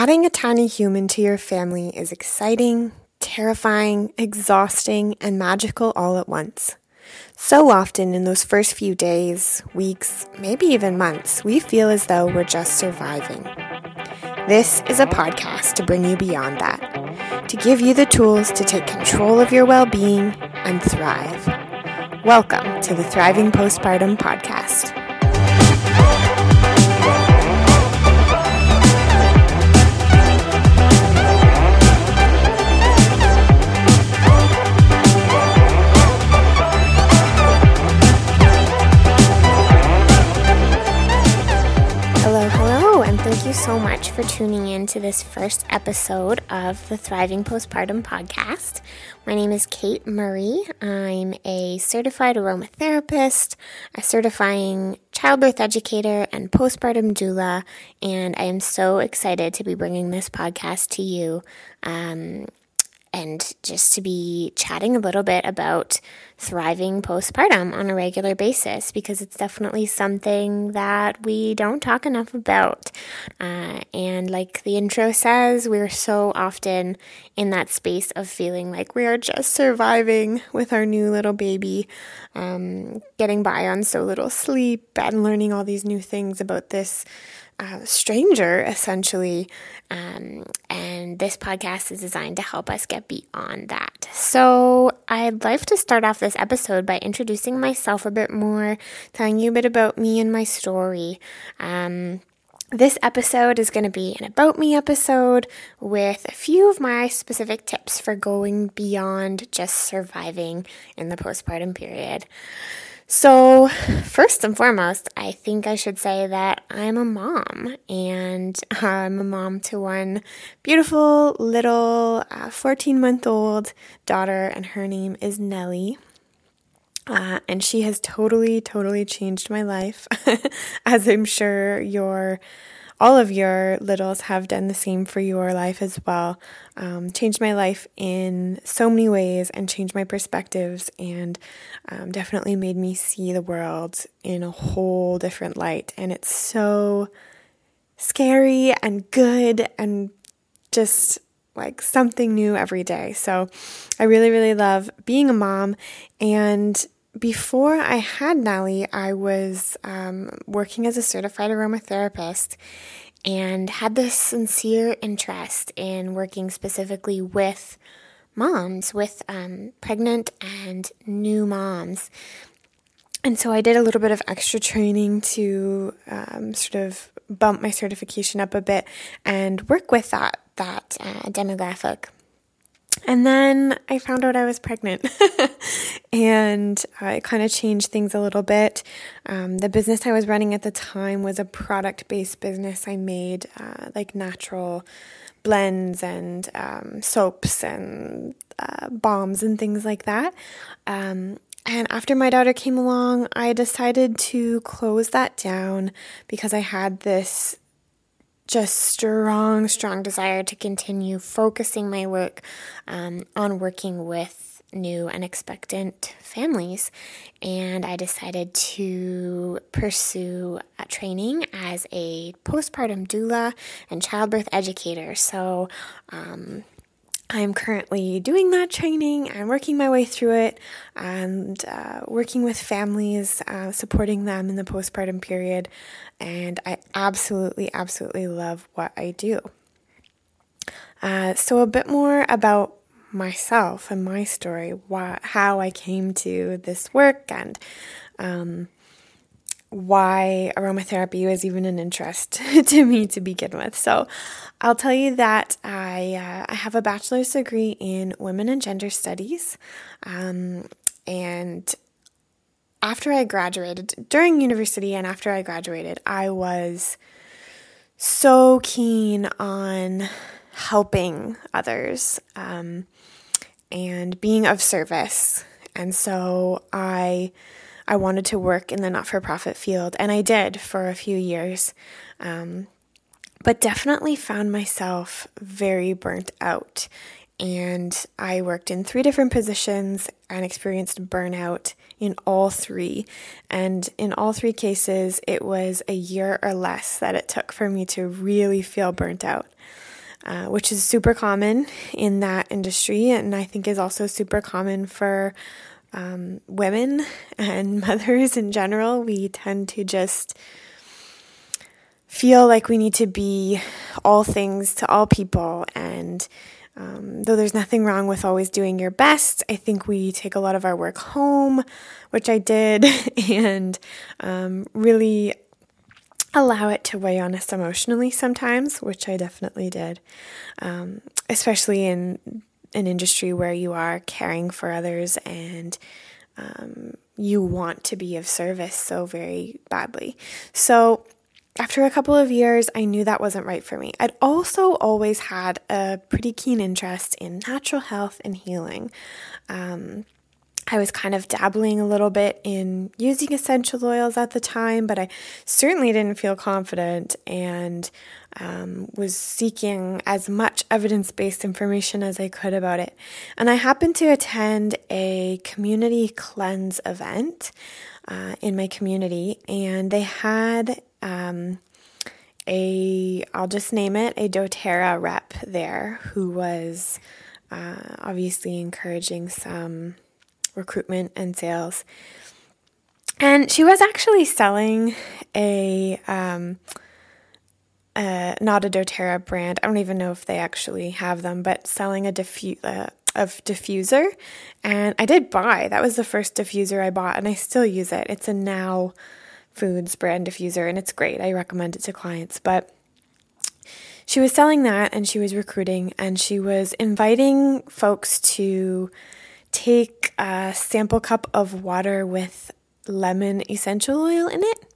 Adding a tiny human to your family is exciting, terrifying, exhausting, and magical all at once. So often in those first few days, weeks, maybe even months, we feel as though we're just surviving. This is a podcast to bring you beyond that, to give you the tools to take control of your well being and thrive. Welcome to the Thriving Postpartum Podcast. So much for tuning in to this first episode of the Thriving Postpartum Podcast. My name is Kate Murray. I'm a certified aromatherapist, a certifying childbirth educator, and postpartum doula, and I am so excited to be bringing this podcast to you. Um, and just to be chatting a little bit about thriving postpartum on a regular basis because it's definitely something that we don't talk enough about. Uh, and like the intro says, we're so often in that space of feeling like we are just surviving with our new little baby, um, getting by on so little sleep and learning all these new things about this stranger, essentially. Um, and this podcast is designed to help us get beyond that. So, I'd like to start off this episode by introducing myself a bit more, telling you a bit about me and my story. Um, this episode is going to be an About Me episode with a few of my specific tips for going beyond just surviving in the postpartum period. So, first and foremost, I think I should say that I'm a mom, and I'm a mom to one beautiful little 14 uh, month old daughter, and her name is Nellie. Uh, and she has totally, totally changed my life, as I'm sure your all of your littles have done the same for your life as well. Um, changed my life in so many ways and changed my perspectives, and um, definitely made me see the world in a whole different light. And it's so scary and good and just like something new every day. So I really, really love being a mom. And before I had Nellie, I was um, working as a certified aromatherapist and had this sincere interest in working specifically with moms, with um, pregnant and new moms. And so I did a little bit of extra training to um, sort of bump my certification up a bit and work with that that uh, demographic. And then I found out I was pregnant, and uh, it kind of changed things a little bit. Um, the business I was running at the time was a product based business. I made uh, like natural blends and um, soaps and uh, balms and things like that. Um, and after my daughter came along, I decided to close that down because I had this just strong, strong desire to continue focusing my work um, on working with new and expectant families. And I decided to pursue a training as a postpartum doula and childbirth educator. So, um, I'm currently doing that training and working my way through it and uh, working with families, uh, supporting them in the postpartum period. And I absolutely, absolutely love what I do. Uh, so, a bit more about myself and my story, why, how I came to this work, and um, why aromatherapy was even an interest to me to begin with. So, I'll tell you that I uh, I have a bachelor's degree in women and gender studies, um, and after I graduated, during university and after I graduated, I was so keen on helping others um, and being of service, and so I I wanted to work in the not for profit field, and I did for a few years, um, but definitely found myself very burnt out. And I worked in three different positions and experienced burnout in all three. And in all three cases, it was a year or less that it took for me to really feel burnt out. uh, which is super common in that industry, and I think is also super common for um, women and mothers in general. We tend to just feel like we need to be all things to all people. And um, though there's nothing wrong with always doing your best, I think we take a lot of our work home, which I did, and um, really allow it to weigh on us emotionally sometimes, which I definitely did, um, especially in an industry where you are caring for others and um, you want to be of service so very badly. So, after a couple of years, I knew that wasn't right for me. I'd also always had a pretty keen interest in natural health and healing. Um, I was kind of dabbling a little bit in using essential oils at the time, but I certainly didn't feel confident and um, was seeking as much evidence based information as I could about it. And I happened to attend a community cleanse event uh, in my community, and they had um, a, I'll just name it, a doTERRA rep there who was uh, obviously encouraging some recruitment and sales. And she was actually selling a, um, uh, not a doTERRA brand. I don't even know if they actually have them, but selling a diffu- uh, of diffuser. And I did buy. That was the first diffuser I bought, and I still use it. It's a Now Foods brand diffuser, and it's great. I recommend it to clients. But she was selling that, and she was recruiting, and she was inviting folks to take a sample cup of water with lemon essential oil in it.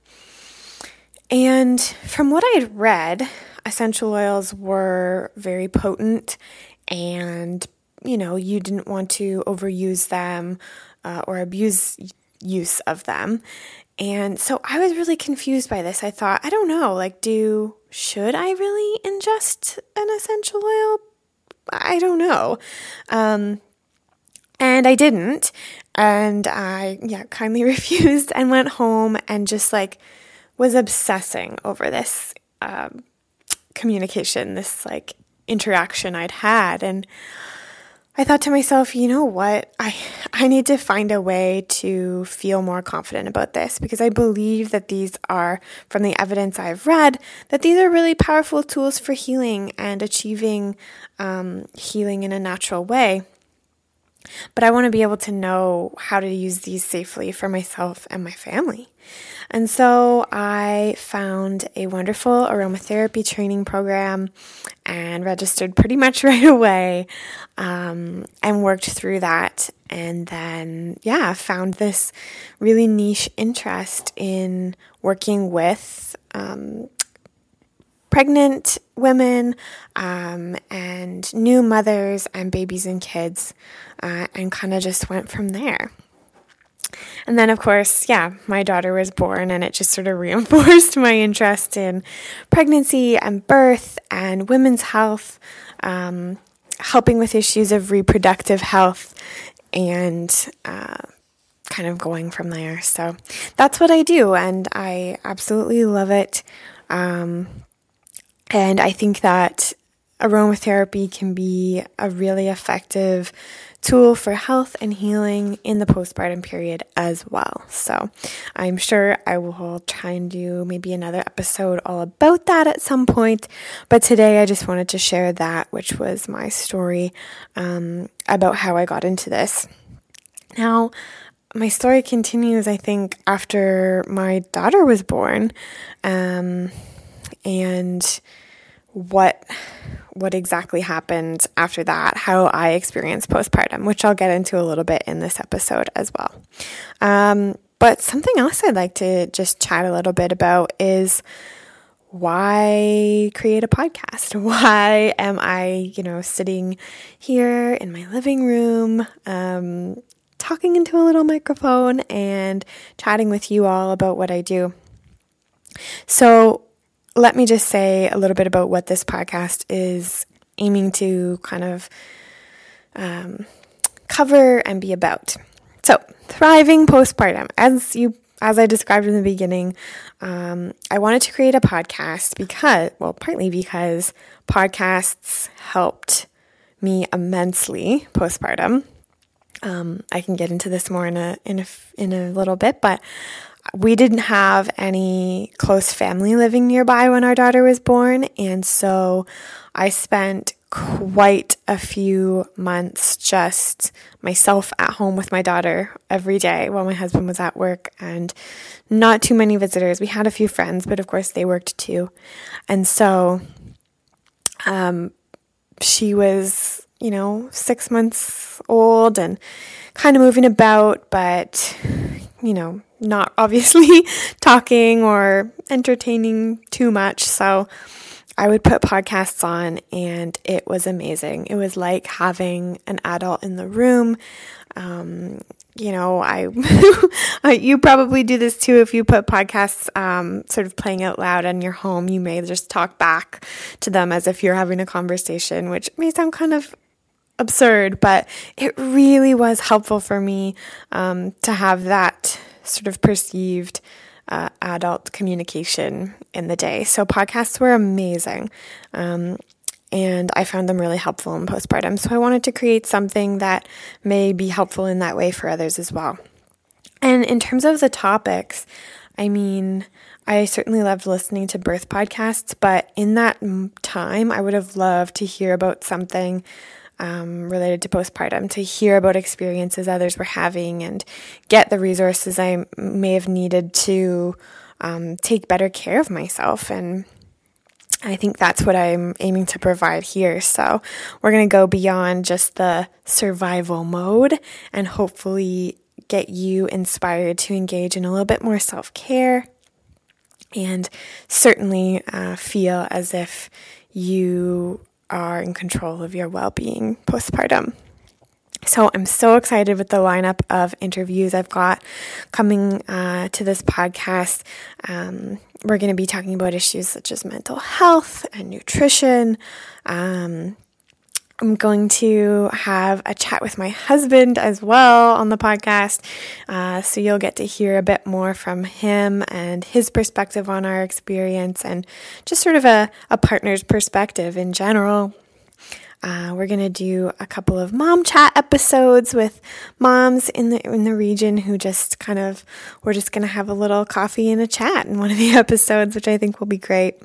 And from what I had read, essential oils were very potent and you know, you didn't want to overuse them uh, or abuse use of them. And so I was really confused by this. I thought, I don't know, like, do, should I really ingest an essential oil? I don't know. Um, and I didn't. And I, yeah, kindly refused and went home and just like was obsessing over this um, communication, this like interaction I'd had. And I thought to myself, you know what? I I need to find a way to feel more confident about this because I believe that these are from the evidence I've read that these are really powerful tools for healing and achieving um, healing in a natural way. But I want to be able to know how to use these safely for myself and my family. And so I found a wonderful aromatherapy training program and registered pretty much right away um, and worked through that. And then, yeah, found this really niche interest in working with um, pregnant women um, and new mothers and babies and kids, uh, and kind of just went from there. And then, of course, yeah, my daughter was born, and it just sort of reinforced my interest in pregnancy and birth and women's health, um, helping with issues of reproductive health, and uh, kind of going from there. So that's what I do, and I absolutely love it. Um, and I think that aromatherapy can be a really effective tool for health and healing in the postpartum period as well. So I'm sure I will try and do maybe another episode all about that at some point. But today I just wanted to share that, which was my story um, about how I got into this. Now, my story continues, I think, after my daughter was born. Um, and what what exactly happened after that, how I experienced postpartum, which I'll get into a little bit in this episode as well. Um, but something else I'd like to just chat a little bit about is why create a podcast? Why am I, you know, sitting here in my living room, um, talking into a little microphone and chatting with you all about what I do? So, let me just say a little bit about what this podcast is aiming to kind of um, cover and be about. So, thriving postpartum. As you as I described in the beginning, um, I wanted to create a podcast because, well, partly because podcasts helped me immensely postpartum. Um, I can get into this more in a in a in a little bit, but we didn't have any close family living nearby when our daughter was born, and so I spent quite a few months just myself at home with my daughter every day while my husband was at work and not too many visitors. We had a few friends, but of course they worked too. And so um, she was, you know, six months old and kind of moving about, but, you know, not obviously talking or entertaining too much. So, I would put podcasts on and it was amazing. It was like having an adult in the room. Um, you know, I, you probably do this too. If you put podcasts, um, sort of playing out loud in your home, you may just talk back to them as if you're having a conversation, which may sound kind of absurd, but it really was helpful for me, um, to have that sort of perceived, uh, adult communication in the day. So podcasts were amazing. Um, and I found them really helpful in postpartum. So I wanted to create something that may be helpful in that way for others as well. And in terms of the topics, I mean, I certainly loved listening to birth podcasts, but in that time, I would have loved to hear about something um, related to postpartum, to hear about experiences others were having and get the resources I may have needed to um, take better care of myself. And I think that's what I'm aiming to provide here. So we're going to go beyond just the survival mode and hopefully get you inspired to engage in a little bit more self care and certainly uh, feel as if you are in control of your well being postpartum. So I'm so excited with the lineup of interviews I've got coming uh, to this podcast. Um, we're going to be talking about issues such as mental health and nutrition, um, I'm going to have a chat with my husband as well on the podcast. Uh, so you'll get to hear a bit more from him and his perspective on our experience and just sort of a, a partner's perspective in general. Uh, we're gonna do a couple of mom chat episodes with moms in the in the region who just kind of we're just gonna have a little coffee and a chat in one of the episodes, which I think will be great.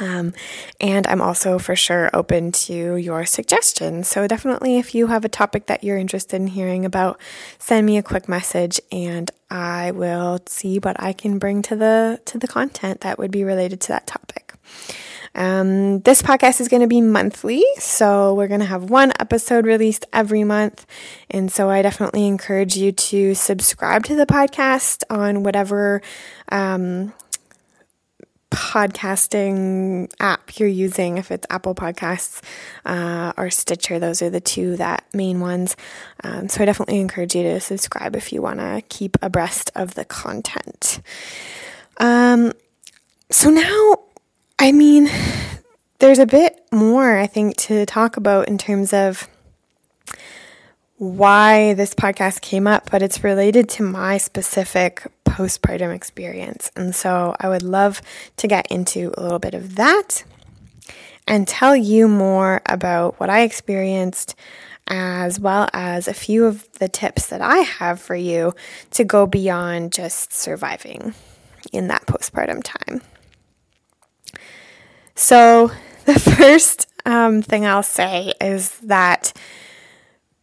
Um, and I'm also for sure open to your suggestions. So definitely, if you have a topic that you're interested in hearing about, send me a quick message, and I will see what I can bring to the to the content that would be related to that topic. Um, this podcast is going to be monthly, so we're going to have one episode released every month. And so I definitely encourage you to subscribe to the podcast on whatever um, podcasting app you're using, if it's Apple Podcasts uh, or Stitcher, those are the two that main ones. Um, so I definitely encourage you to subscribe if you want to keep abreast of the content. Um, so now, I mean, there's a bit more I think to talk about in terms of why this podcast came up, but it's related to my specific postpartum experience. And so I would love to get into a little bit of that and tell you more about what I experienced, as well as a few of the tips that I have for you to go beyond just surviving in that postpartum time. So, the first um, thing I'll say is that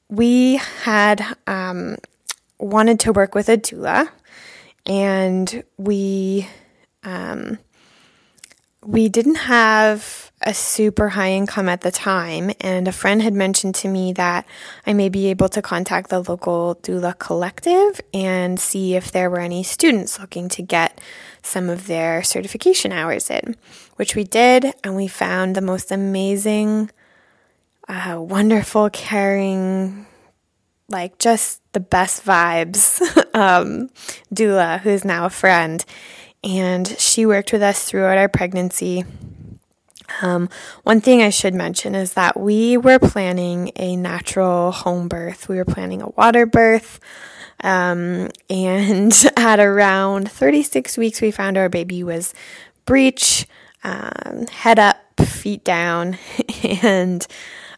we had um, wanted to work with a doula, and we um, we didn't have a super high income at the time, and a friend had mentioned to me that I may be able to contact the local doula collective and see if there were any students looking to get some of their certification hours in, which we did, and we found the most amazing uh, wonderful, caring, like just the best vibes um, doula, who is now a friend. And she worked with us throughout our pregnancy. Um, one thing I should mention is that we were planning a natural home birth. We were planning a water birth. Um, and at around 36 weeks, we found our baby was breech, um, head up, feet down, and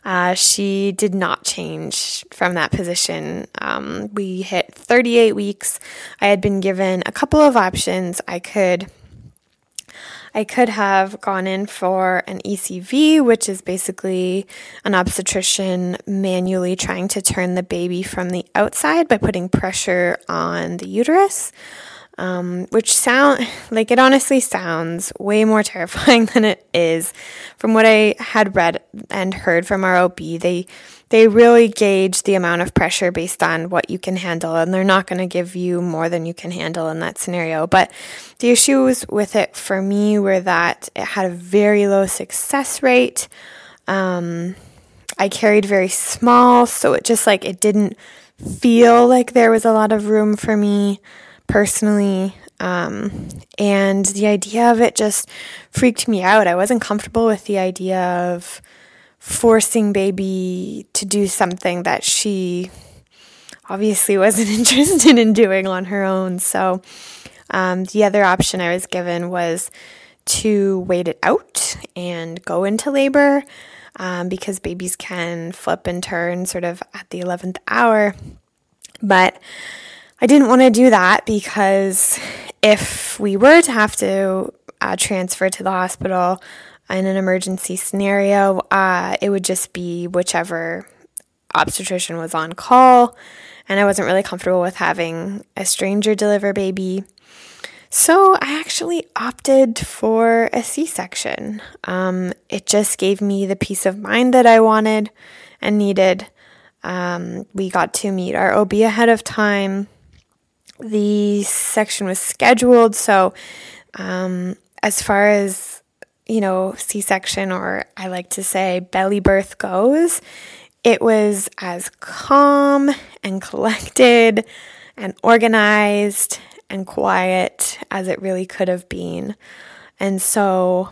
uh, she did not change from that position. Um, we hit 38 weeks. I had been given a couple of options. I could I could have gone in for an ECV, which is basically an obstetrician manually trying to turn the baby from the outside by putting pressure on the uterus. Um, which sound like it honestly sounds way more terrifying than it is. From what I had read and heard from our OB, they they really gauge the amount of pressure based on what you can handle, and they're not going to give you more than you can handle in that scenario. But the issues with it for me were that it had a very low success rate. Um, I carried very small, so it just like it didn't feel like there was a lot of room for me personally. Um, and the idea of it just freaked me out. I wasn't comfortable with the idea of forcing baby to do something that she obviously wasn't interested in doing on her own. So um, the other option I was given was to wait it out and go into labor um, because babies can flip and turn sort of at the 11th hour. But I didn't want to do that because if we were to have to uh, transfer to the hospital, in an emergency scenario, uh, it would just be whichever obstetrician was on call, and I wasn't really comfortable with having a stranger deliver baby. So I actually opted for a C section. Um, it just gave me the peace of mind that I wanted and needed. Um, we got to meet our OB ahead of time. The section was scheduled, so um, as far as you know, C section, or I like to say belly birth goes, it was as calm and collected and organized and quiet as it really could have been. And so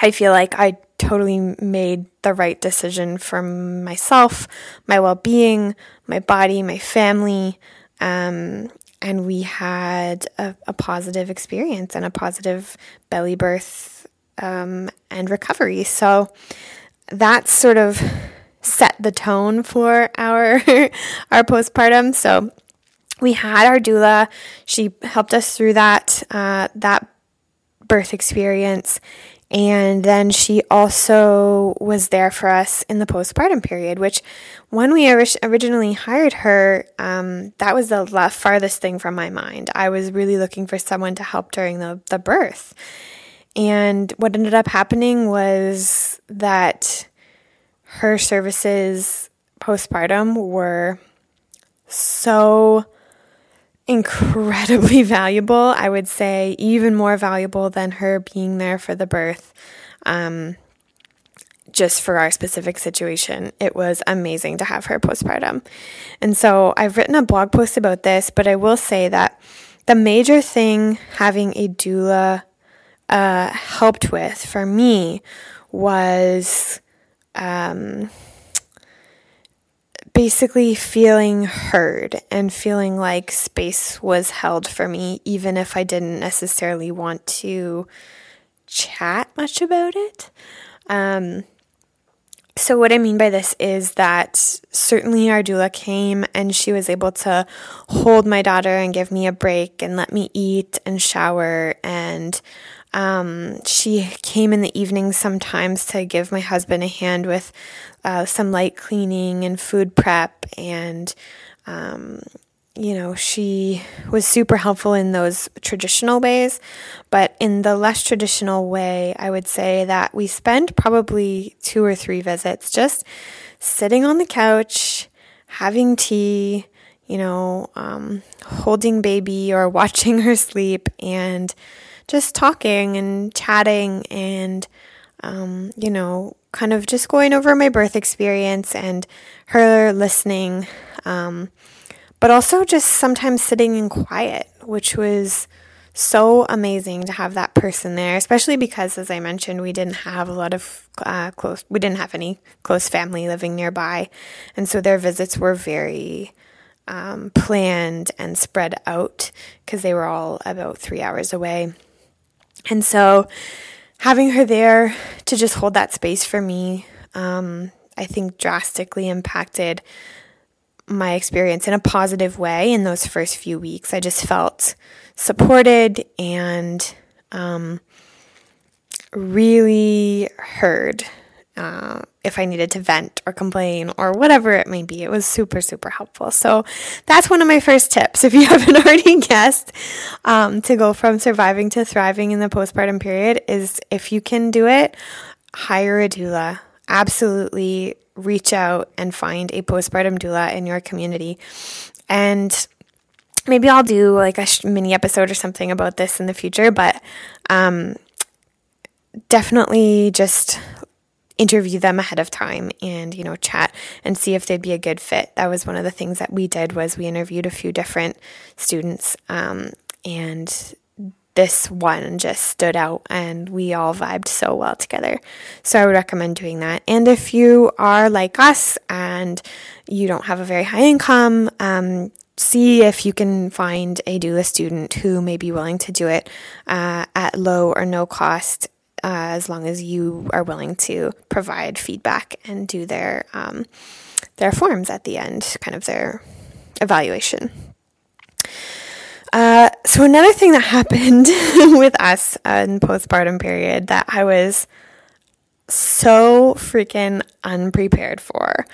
I feel like I totally made the right decision for myself, my well being, my body, my family. Um, and we had a, a positive experience and a positive belly birth um, and recovery. So that sort of set the tone for our our postpartum. So we had our doula. She helped us through that uh, that birth experience, and then she also was there for us in the postpartum period. Which, when we originally hired her, um, that was the farthest thing from my mind. I was really looking for someone to help during the the birth. And what ended up happening was that her services postpartum were so incredibly valuable. I would say even more valuable than her being there for the birth. Um, just for our specific situation, it was amazing to have her postpartum. And so I've written a blog post about this, but I will say that the major thing having a doula uh, helped with for me was um, basically feeling heard and feeling like space was held for me, even if I didn't necessarily want to chat much about it. Um, so, what I mean by this is that certainly our doula came and she was able to hold my daughter and give me a break and let me eat and shower and um, she came in the evenings sometimes to give my husband a hand with uh, some light cleaning and food prep. And, um, you know, she was super helpful in those traditional ways. But in the less traditional way, I would say that we spent probably two or three visits just sitting on the couch, having tea, you know, um, holding baby or watching her sleep and just talking and chatting and, um, you know, kind of just going over my birth experience and her listening. Um, but also just sometimes sitting in quiet, which was so amazing to have that person there, especially because, as I mentioned, we didn't have a lot of uh, close, we didn't have any close family living nearby. And so their visits were very um, planned and spread out because they were all about three hours away. And so having her there to just hold that space for me, um, I think drastically impacted my experience in a positive way in those first few weeks. I just felt supported and um, really heard uh, if I needed to vent or complain or whatever it may be. It was super, super helpful. So that's one of my first tips. If you haven't already guessed, um, to go from surviving to thriving in the postpartum period is if you can do it, hire a doula. Absolutely reach out and find a postpartum doula in your community. And maybe I'll do like a mini episode or something about this in the future, but um, definitely just interview them ahead of time and you know chat and see if they'd be a good fit that was one of the things that we did was we interviewed a few different students um, and this one just stood out and we all vibed so well together. So I would recommend doing that. And if you are like us and you don't have a very high income, um, see if you can find a doula student who may be willing to do it uh, at low or no cost. Uh, as long as you are willing to provide feedback and do their um, their forms at the end, kind of their evaluation. Uh, so another thing that happened with us in postpartum period that I was so freaking unprepared for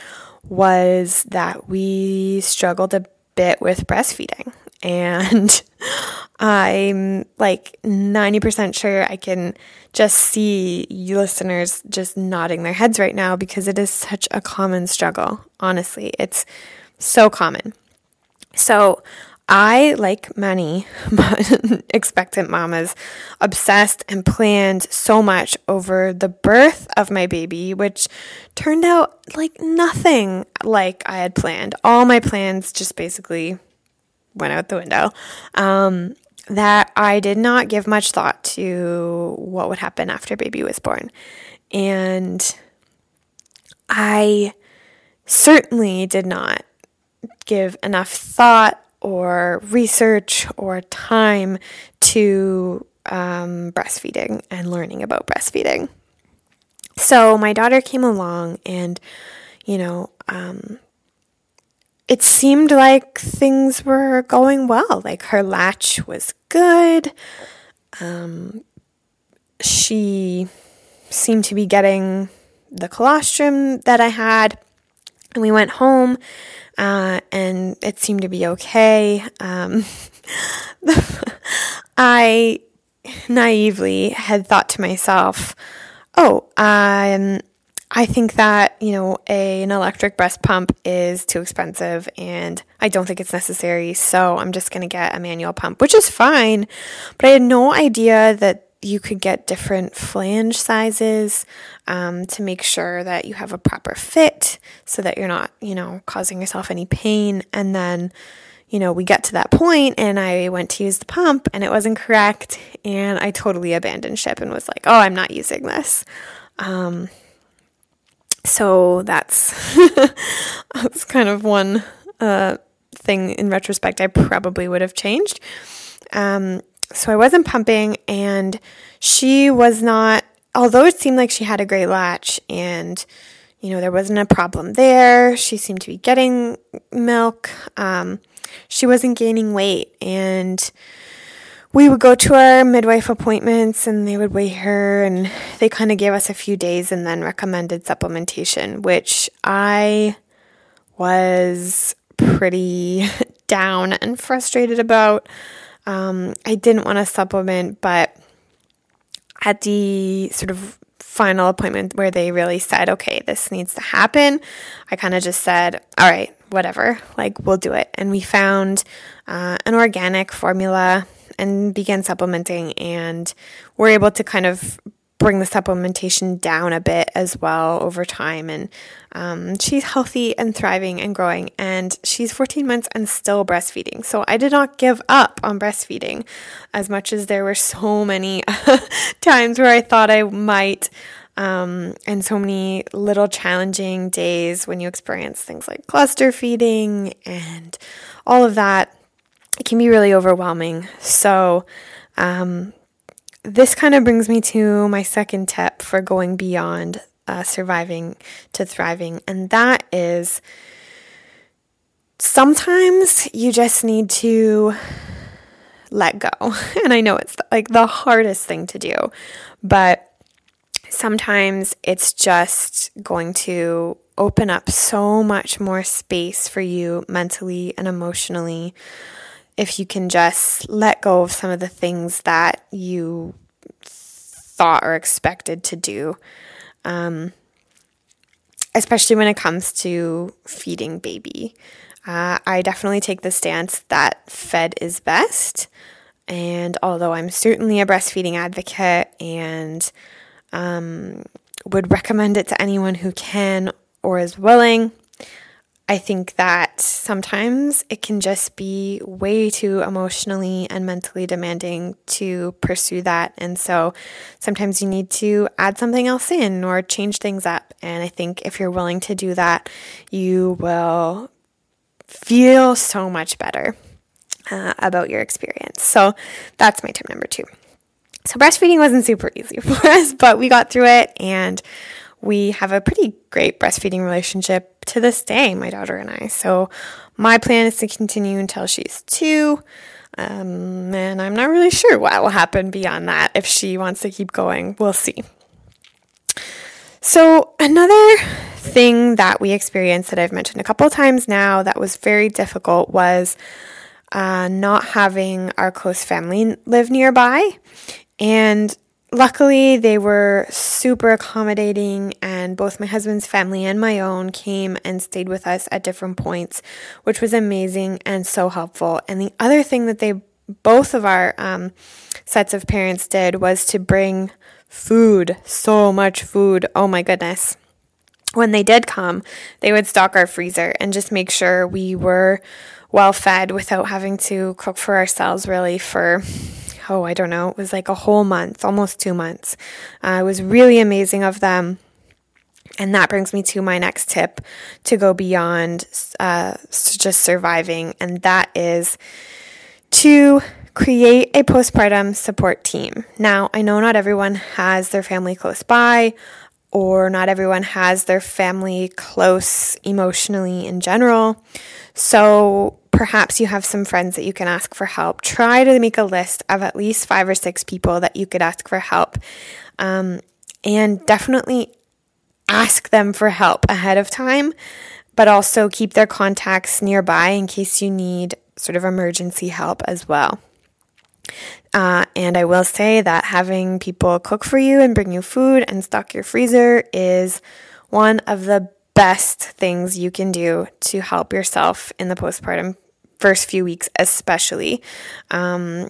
was that we struggled a bit with breastfeeding. And I'm like 90% sure I can just see you listeners just nodding their heads right now because it is such a common struggle. Honestly, it's so common. So, I, like many expectant mamas, obsessed and planned so much over the birth of my baby, which turned out like nothing like I had planned. All my plans just basically went out the window. Um, that I did not give much thought to what would happen after baby was born. And I certainly did not give enough thought or research or time to um, breastfeeding and learning about breastfeeding. So my daughter came along, and you know, um, it seemed like things were going well. Like her latch was good. Um, she seemed to be getting the colostrum that I had. And we went home uh, and it seemed to be okay. Um, I naively had thought to myself, oh, um, I think that, you know, a, an electric breast pump is too expensive and I don't think it's necessary. So I'm just going to get a manual pump, which is fine. But I had no idea that you could get different flange sizes um, to make sure that you have a proper fit so that you're not, you know, causing yourself any pain. And then, you know, we get to that point and I went to use the pump and it wasn't correct. And I totally abandoned ship and was like, oh, I'm not using this. Um, so that's, that's kind of one uh, thing in retrospect I probably would have changed. Um, so I wasn't pumping, and she was not, although it seemed like she had a great latch and, you know, there wasn't a problem there. She seemed to be getting milk. Um, she wasn't gaining weight. And we would go to our midwife appointments and they would weigh her, and they kind of gave us a few days and then recommended supplementation, which I was pretty down and frustrated about. Um, I didn't want to supplement, but at the sort of final appointment where they really said, okay, this needs to happen, I kind of just said, all right, whatever, like we'll do it. And we found uh, an organic formula and began supplementing, and we're able to kind of bring the supplementation down a bit as well over time. And um, she's healthy and thriving and growing, and she's 14 months and still breastfeeding. So I did not give up on breastfeeding as much as there were so many times where I thought I might. um, and so many little challenging days when you experience things like cluster feeding and all of that. It can be really overwhelming. So, um, this kind of brings me to my second tip for going beyond uh, surviving to thriving, and that is sometimes you just need to let go. And I know it's like the hardest thing to do, but sometimes it's just going to open up so much more space for you mentally and emotionally if you can just let go of some of the things that you thought or expected to do. Um, especially when it comes to feeding baby. Uh, I definitely take the stance that fed is best. And although I'm certainly a breastfeeding advocate and um, would recommend it to anyone who can or is willing. I think that sometimes it can just be way too emotionally and mentally demanding to pursue that. And so sometimes you need to add something else in or change things up. And I think if you're willing to do that, you will feel so much better uh, about your experience. So that's my tip number two. So breastfeeding wasn't super easy for us, but we got through it and we have a pretty great breastfeeding relationship to this day, my daughter and I. So my plan is to continue until she's two. Um, and I'm not really sure what will happen beyond that. If she wants to keep going, we'll see. So, another thing that we experienced that I've mentioned a couple times now that was very difficult was uh, not having our close family live nearby. And luckily, they were super accommodating, and both my husband's family and my own came and stayed with us at different points, which was amazing and so helpful. And the other thing that they both of our um, sets of parents did was to bring food, so much food. Oh my goodness. When they did come, they would stock our freezer and just make sure we were well fed without having to cook for ourselves really for oh, I don't know, it was like a whole month, almost two months. Uh, it was really amazing of them. And that brings me to my next tip to go beyond uh, just surviving, and that is to create a postpartum support team. Now, I know not everyone has their family close by, or not everyone has their family close emotionally in general. So, perhaps you have some friends that you can ask for help. Try to make a list of at least five or six people that you could ask for help. Um, and definitely ask them for help ahead of time, but also keep their contacts nearby in case you need sort of emergency help as well. Uh, and I will say that having people cook for you and bring you food and stock your freezer is one of the best things you can do to help yourself in the postpartum first few weeks, especially. Um,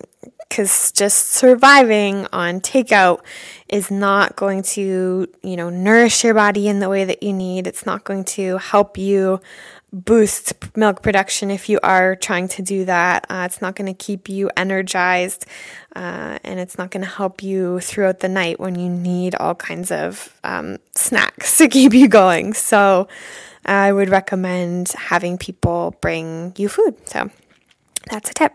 because just surviving on takeout is not going to, you know, nourish your body in the way that you need. It's not going to help you boost milk production if you are trying to do that. Uh, it's not going to keep you energized, uh, and it's not going to help you throughout the night when you need all kinds of um, snacks to keep you going. So, I would recommend having people bring you food. So that's a tip.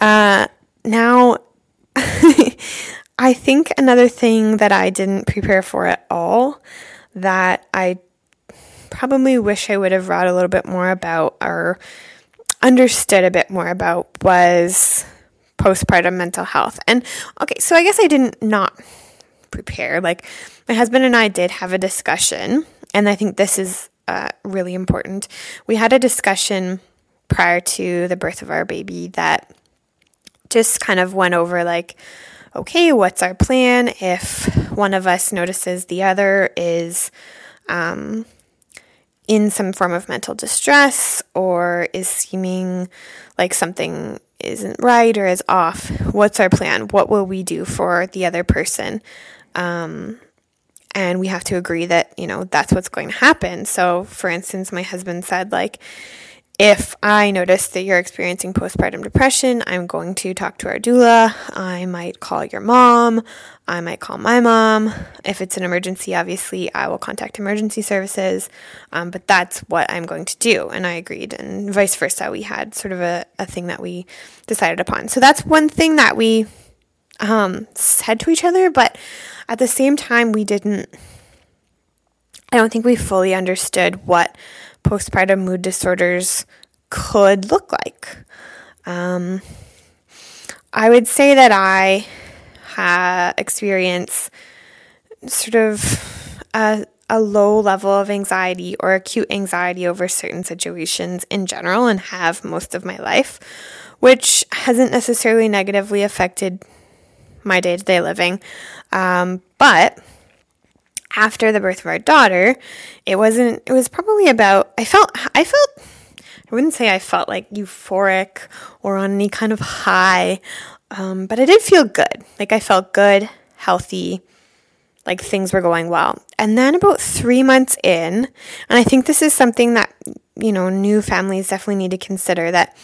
Uh, now, I think another thing that I didn't prepare for at all that I probably wish I would have read a little bit more about or understood a bit more about was postpartum mental health. And okay, so I guess I didn't not prepare. Like my husband and I did have a discussion, and I think this is uh, really important. We had a discussion prior to the birth of our baby that just kind of went over like, okay, what's our plan if one of us notices the other is um, in some form of mental distress or is seeming like something isn't right or is off? What's our plan? What will we do for the other person? Um, and we have to agree that you know that's what's going to happen so for instance my husband said like if I notice that you're experiencing postpartum depression, I'm going to talk to our doula. I might call your mom. I might call my mom. If it's an emergency, obviously, I will contact emergency services. Um, but that's what I'm going to do. And I agreed. And vice versa. We had sort of a, a thing that we decided upon. So that's one thing that we um, said to each other. But at the same time, we didn't, I don't think we fully understood what postpartum mood disorders could look like. Um, I would say that I ha- experience sort of a, a low level of anxiety or acute anxiety over certain situations in general and have most of my life, which hasn't necessarily negatively affected my day to day living. Um, but after the birth of our daughter, it wasn't, it was probably about, I felt, I felt, I wouldn't say I felt like euphoric or on any kind of high, um, but I did feel good. Like I felt good, healthy, like things were going well. And then about three months in, and I think this is something that, you know, new families definitely need to consider that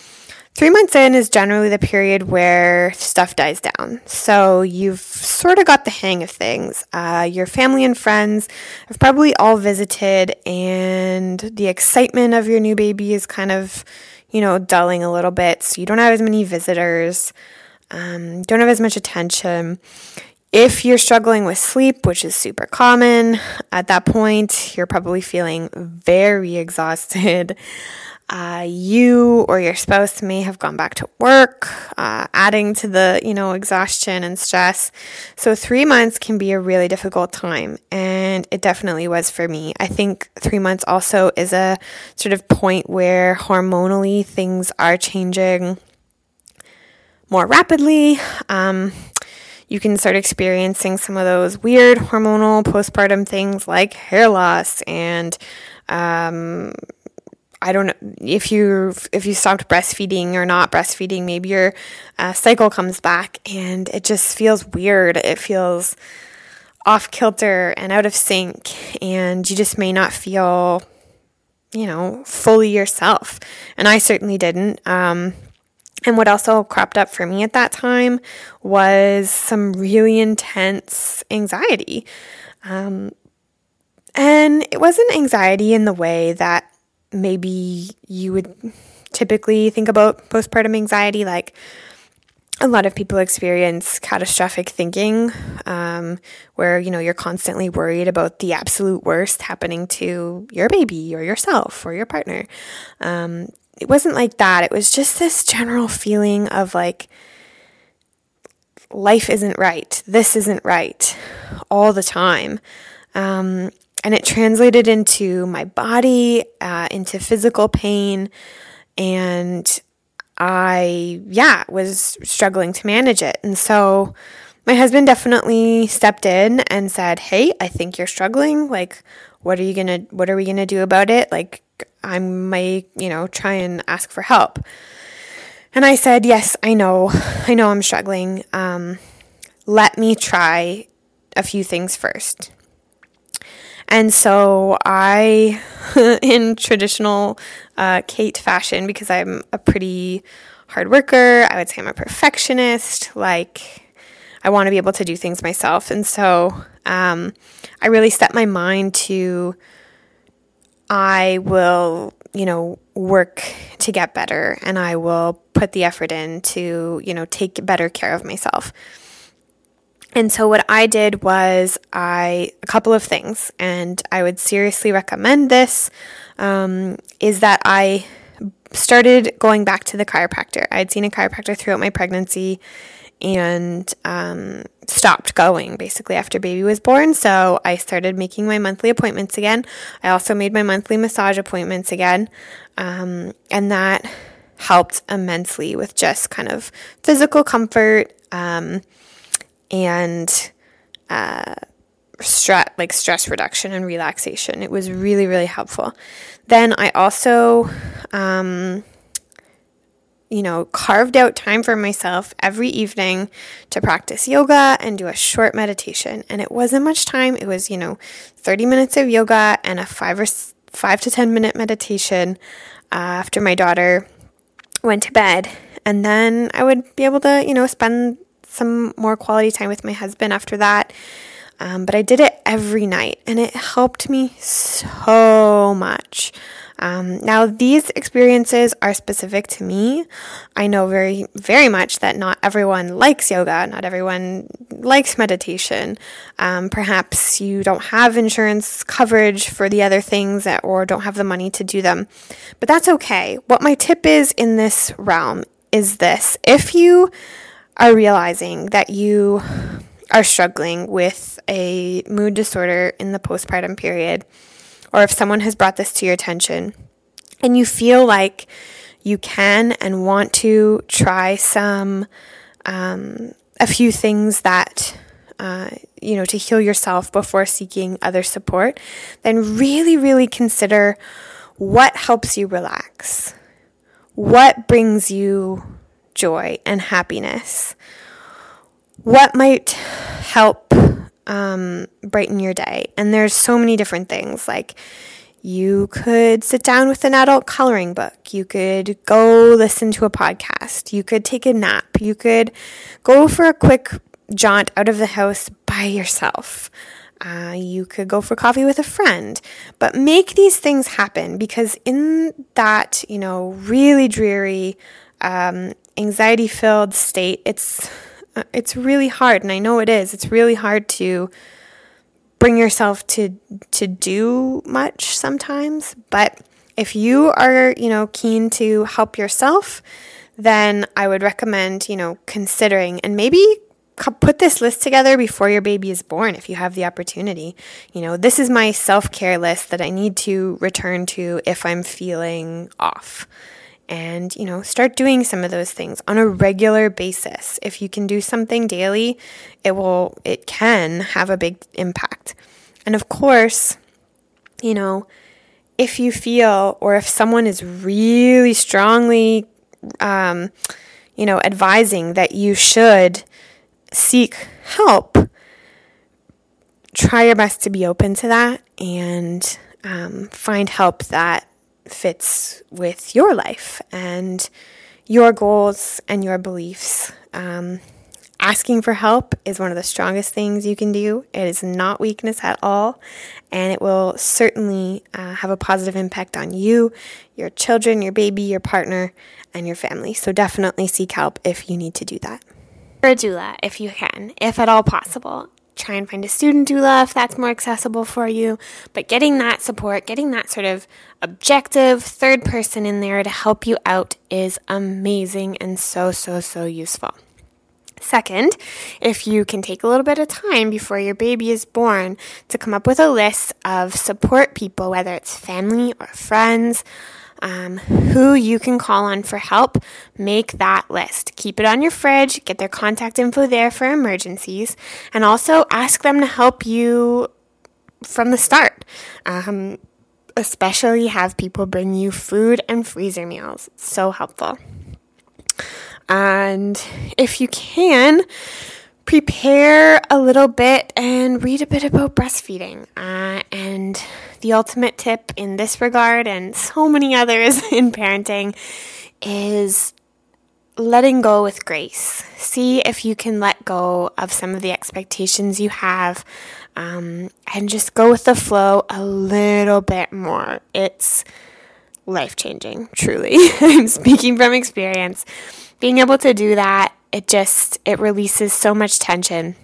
Three months in is generally the period where stuff dies down. So you've sort of got the hang of things. Uh, your family and friends have probably all visited, and the excitement of your new baby is kind of, you know, dulling a little bit. So you don't have as many visitors, um, don't have as much attention. If you're struggling with sleep, which is super common at that point, you're probably feeling very exhausted. Uh, you or your spouse may have gone back to work, uh, adding to the you know exhaustion and stress. So three months can be a really difficult time, and it definitely was for me. I think three months also is a sort of point where hormonally things are changing more rapidly. Um, you can start experiencing some of those weird hormonal postpartum things like hair loss and um, I don't know if you if you stopped breastfeeding or not breastfeeding, maybe your uh, cycle comes back and it just feels weird. It feels off kilter and out of sync, and you just may not feel, you know, fully yourself. And I certainly didn't. Um, and what also cropped up for me at that time was some really intense anxiety. Um, and it wasn't anxiety in the way that maybe you would typically think about postpartum anxiety like a lot of people experience catastrophic thinking um, where you know you're constantly worried about the absolute worst happening to your baby or yourself or your partner. Um, it wasn't like that. It was just this general feeling of like life isn't right. This isn't right all the time. Um, and it translated into my body, uh, into physical pain, and I, yeah, was struggling to manage it. And so my husband definitely stepped in and said, Hey, I think you're struggling. Like, what are you gonna, what are we gonna do about it? Like, I might, you know, try and ask for help. And I said, Yes, I know. I know I'm struggling. Um, let me try a few things first. And so I, in traditional uh, Kate fashion, because I'm a pretty hard worker, I would say I'm a perfectionist. Like, I want to be able to do things myself. And so um, I really set my mind to, I will, you know, work to get better and I will put the effort in to, you know, take better care of myself. And so what I did was I a couple of things, and I would seriously recommend this. Um, is that I started going back to the chiropractor. I had seen a chiropractor throughout my pregnancy and um, stopped going basically after baby was born. So I started making my monthly appointments again. I also made my monthly massage appointments again, um, and that helped immensely with just kind of physical comfort. Um, and uh, stress, like stress reduction and relaxation. It was really, really helpful. Then I also, um, you know, carved out time for myself every evening to practice yoga and do a short meditation. And it wasn't much time. It was, you know, 30 minutes of yoga and a five or five to 10 minute meditation uh, after my daughter went to bed. And then I would be able to, you know, spend some more quality time with my husband after that. Um, but I did it every night and it helped me so much. Um, now, these experiences are specific to me. I know very, very much that not everyone likes yoga, not everyone likes meditation. Um, perhaps you don't have insurance coverage for the other things that, or don't have the money to do them. But that's okay. What my tip is in this realm is this if you are realizing that you are struggling with a mood disorder in the postpartum period, or if someone has brought this to your attention and you feel like you can and want to try some, um, a few things that, uh, you know, to heal yourself before seeking other support, then really, really consider what helps you relax. What brings you joy and happiness? What might help um, brighten your day? And there's so many different things like you could sit down with an adult coloring book. You could go listen to a podcast. You could take a nap. You could go for a quick jaunt out of the house by yourself. Uh, you could go for coffee with a friend, but make these things happen because in that, you know, really dreary, um, anxiety filled state, it's, uh, it's really hard. And I know it is. It's really hard to, bring yourself to to do much sometimes, but if you are, you know, keen to help yourself, then I would recommend, you know, considering and maybe put this list together before your baby is born if you have the opportunity. You know, this is my self-care list that I need to return to if I'm feeling off and you know start doing some of those things on a regular basis. If you can do something daily it will it can have a big impact. And of course you know if you feel or if someone is really strongly um, you know advising that you should seek help try your best to be open to that and um, find help that fits with your life and your goals and your beliefs. Um, asking for help is one of the strongest things you can do. It is not weakness at all, and it will certainly uh, have a positive impact on you, your children, your baby, your partner, and your family. So definitely seek help if you need to do that. Or a doula if you can, if at all possible try and find a student doula if that's more accessible for you. But getting that support, getting that sort of objective third person in there to help you out is amazing and so, so, so useful. Second, if you can take a little bit of time before your baby is born to come up with a list of support people, whether it's family or friends, um, who you can call on for help, make that list. Keep it on your fridge, get their contact info there for emergencies, and also ask them to help you from the start. Um, especially have people bring you food and freezer meals. It's so helpful. And if you can, prepare a little bit and read a bit about breastfeeding. Uh, and the ultimate tip in this regard, and so many others in parenting, is letting go with grace. See if you can let go of some of the expectations you have um, and just go with the flow a little bit more. It's life changing, truly. I'm speaking from experience. Being able to do that, it just it releases so much tension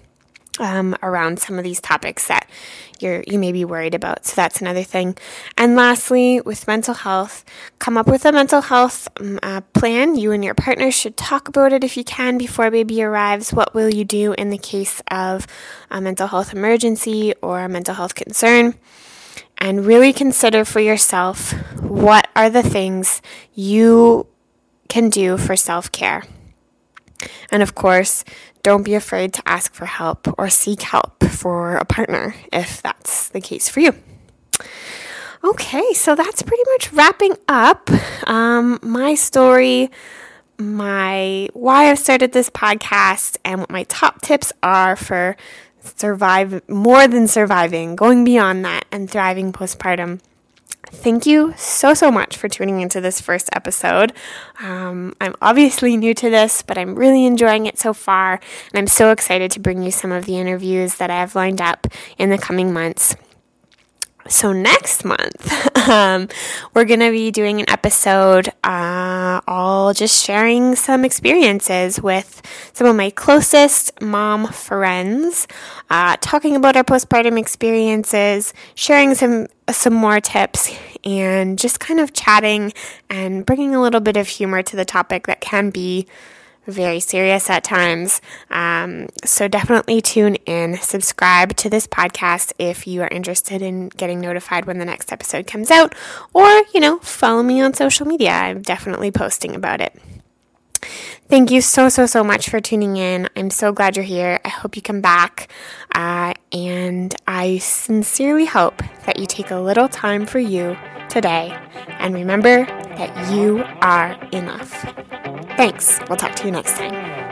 um, around some of these topics that you're you may be worried about. So that's another thing. And lastly, with mental health, come up with a mental health um, uh, plan. You and your partner should talk about it if you can before baby arrives. What will you do in the case of a mental health emergency or a mental health concern? And really consider for yourself what are the things you can do for self care. And of course, don't be afraid to ask for help or seek help for a partner if that's the case for you. Okay, so that's pretty much wrapping up um, my story, my why I've started this podcast, and what my top tips are for survive more than surviving, going beyond that, and thriving postpartum. Thank you so, so much for tuning into this first episode. Um, I'm obviously new to this, but I'm really enjoying it so far, and I'm so excited to bring you some of the interviews that I have lined up in the coming months. So, next month, um, we're going to be doing an episode uh, all just sharing some experiences with some of my closest mom friends, uh, talking about our postpartum experiences, sharing some, some more tips, and just kind of chatting and bringing a little bit of humor to the topic that can be very serious at times. Um, so definitely tune in, subscribe to this podcast if you are interested in getting notified when the next episode comes out, or, you know, follow me on social media. I'm definitely posting about it. Thank you so, so, so much for tuning in. I'm so glad you're here. I hope you come back. Uh, and I sincerely hope that you take a little time for you today and remember that you are enough. Thanks. We'll talk to you next time.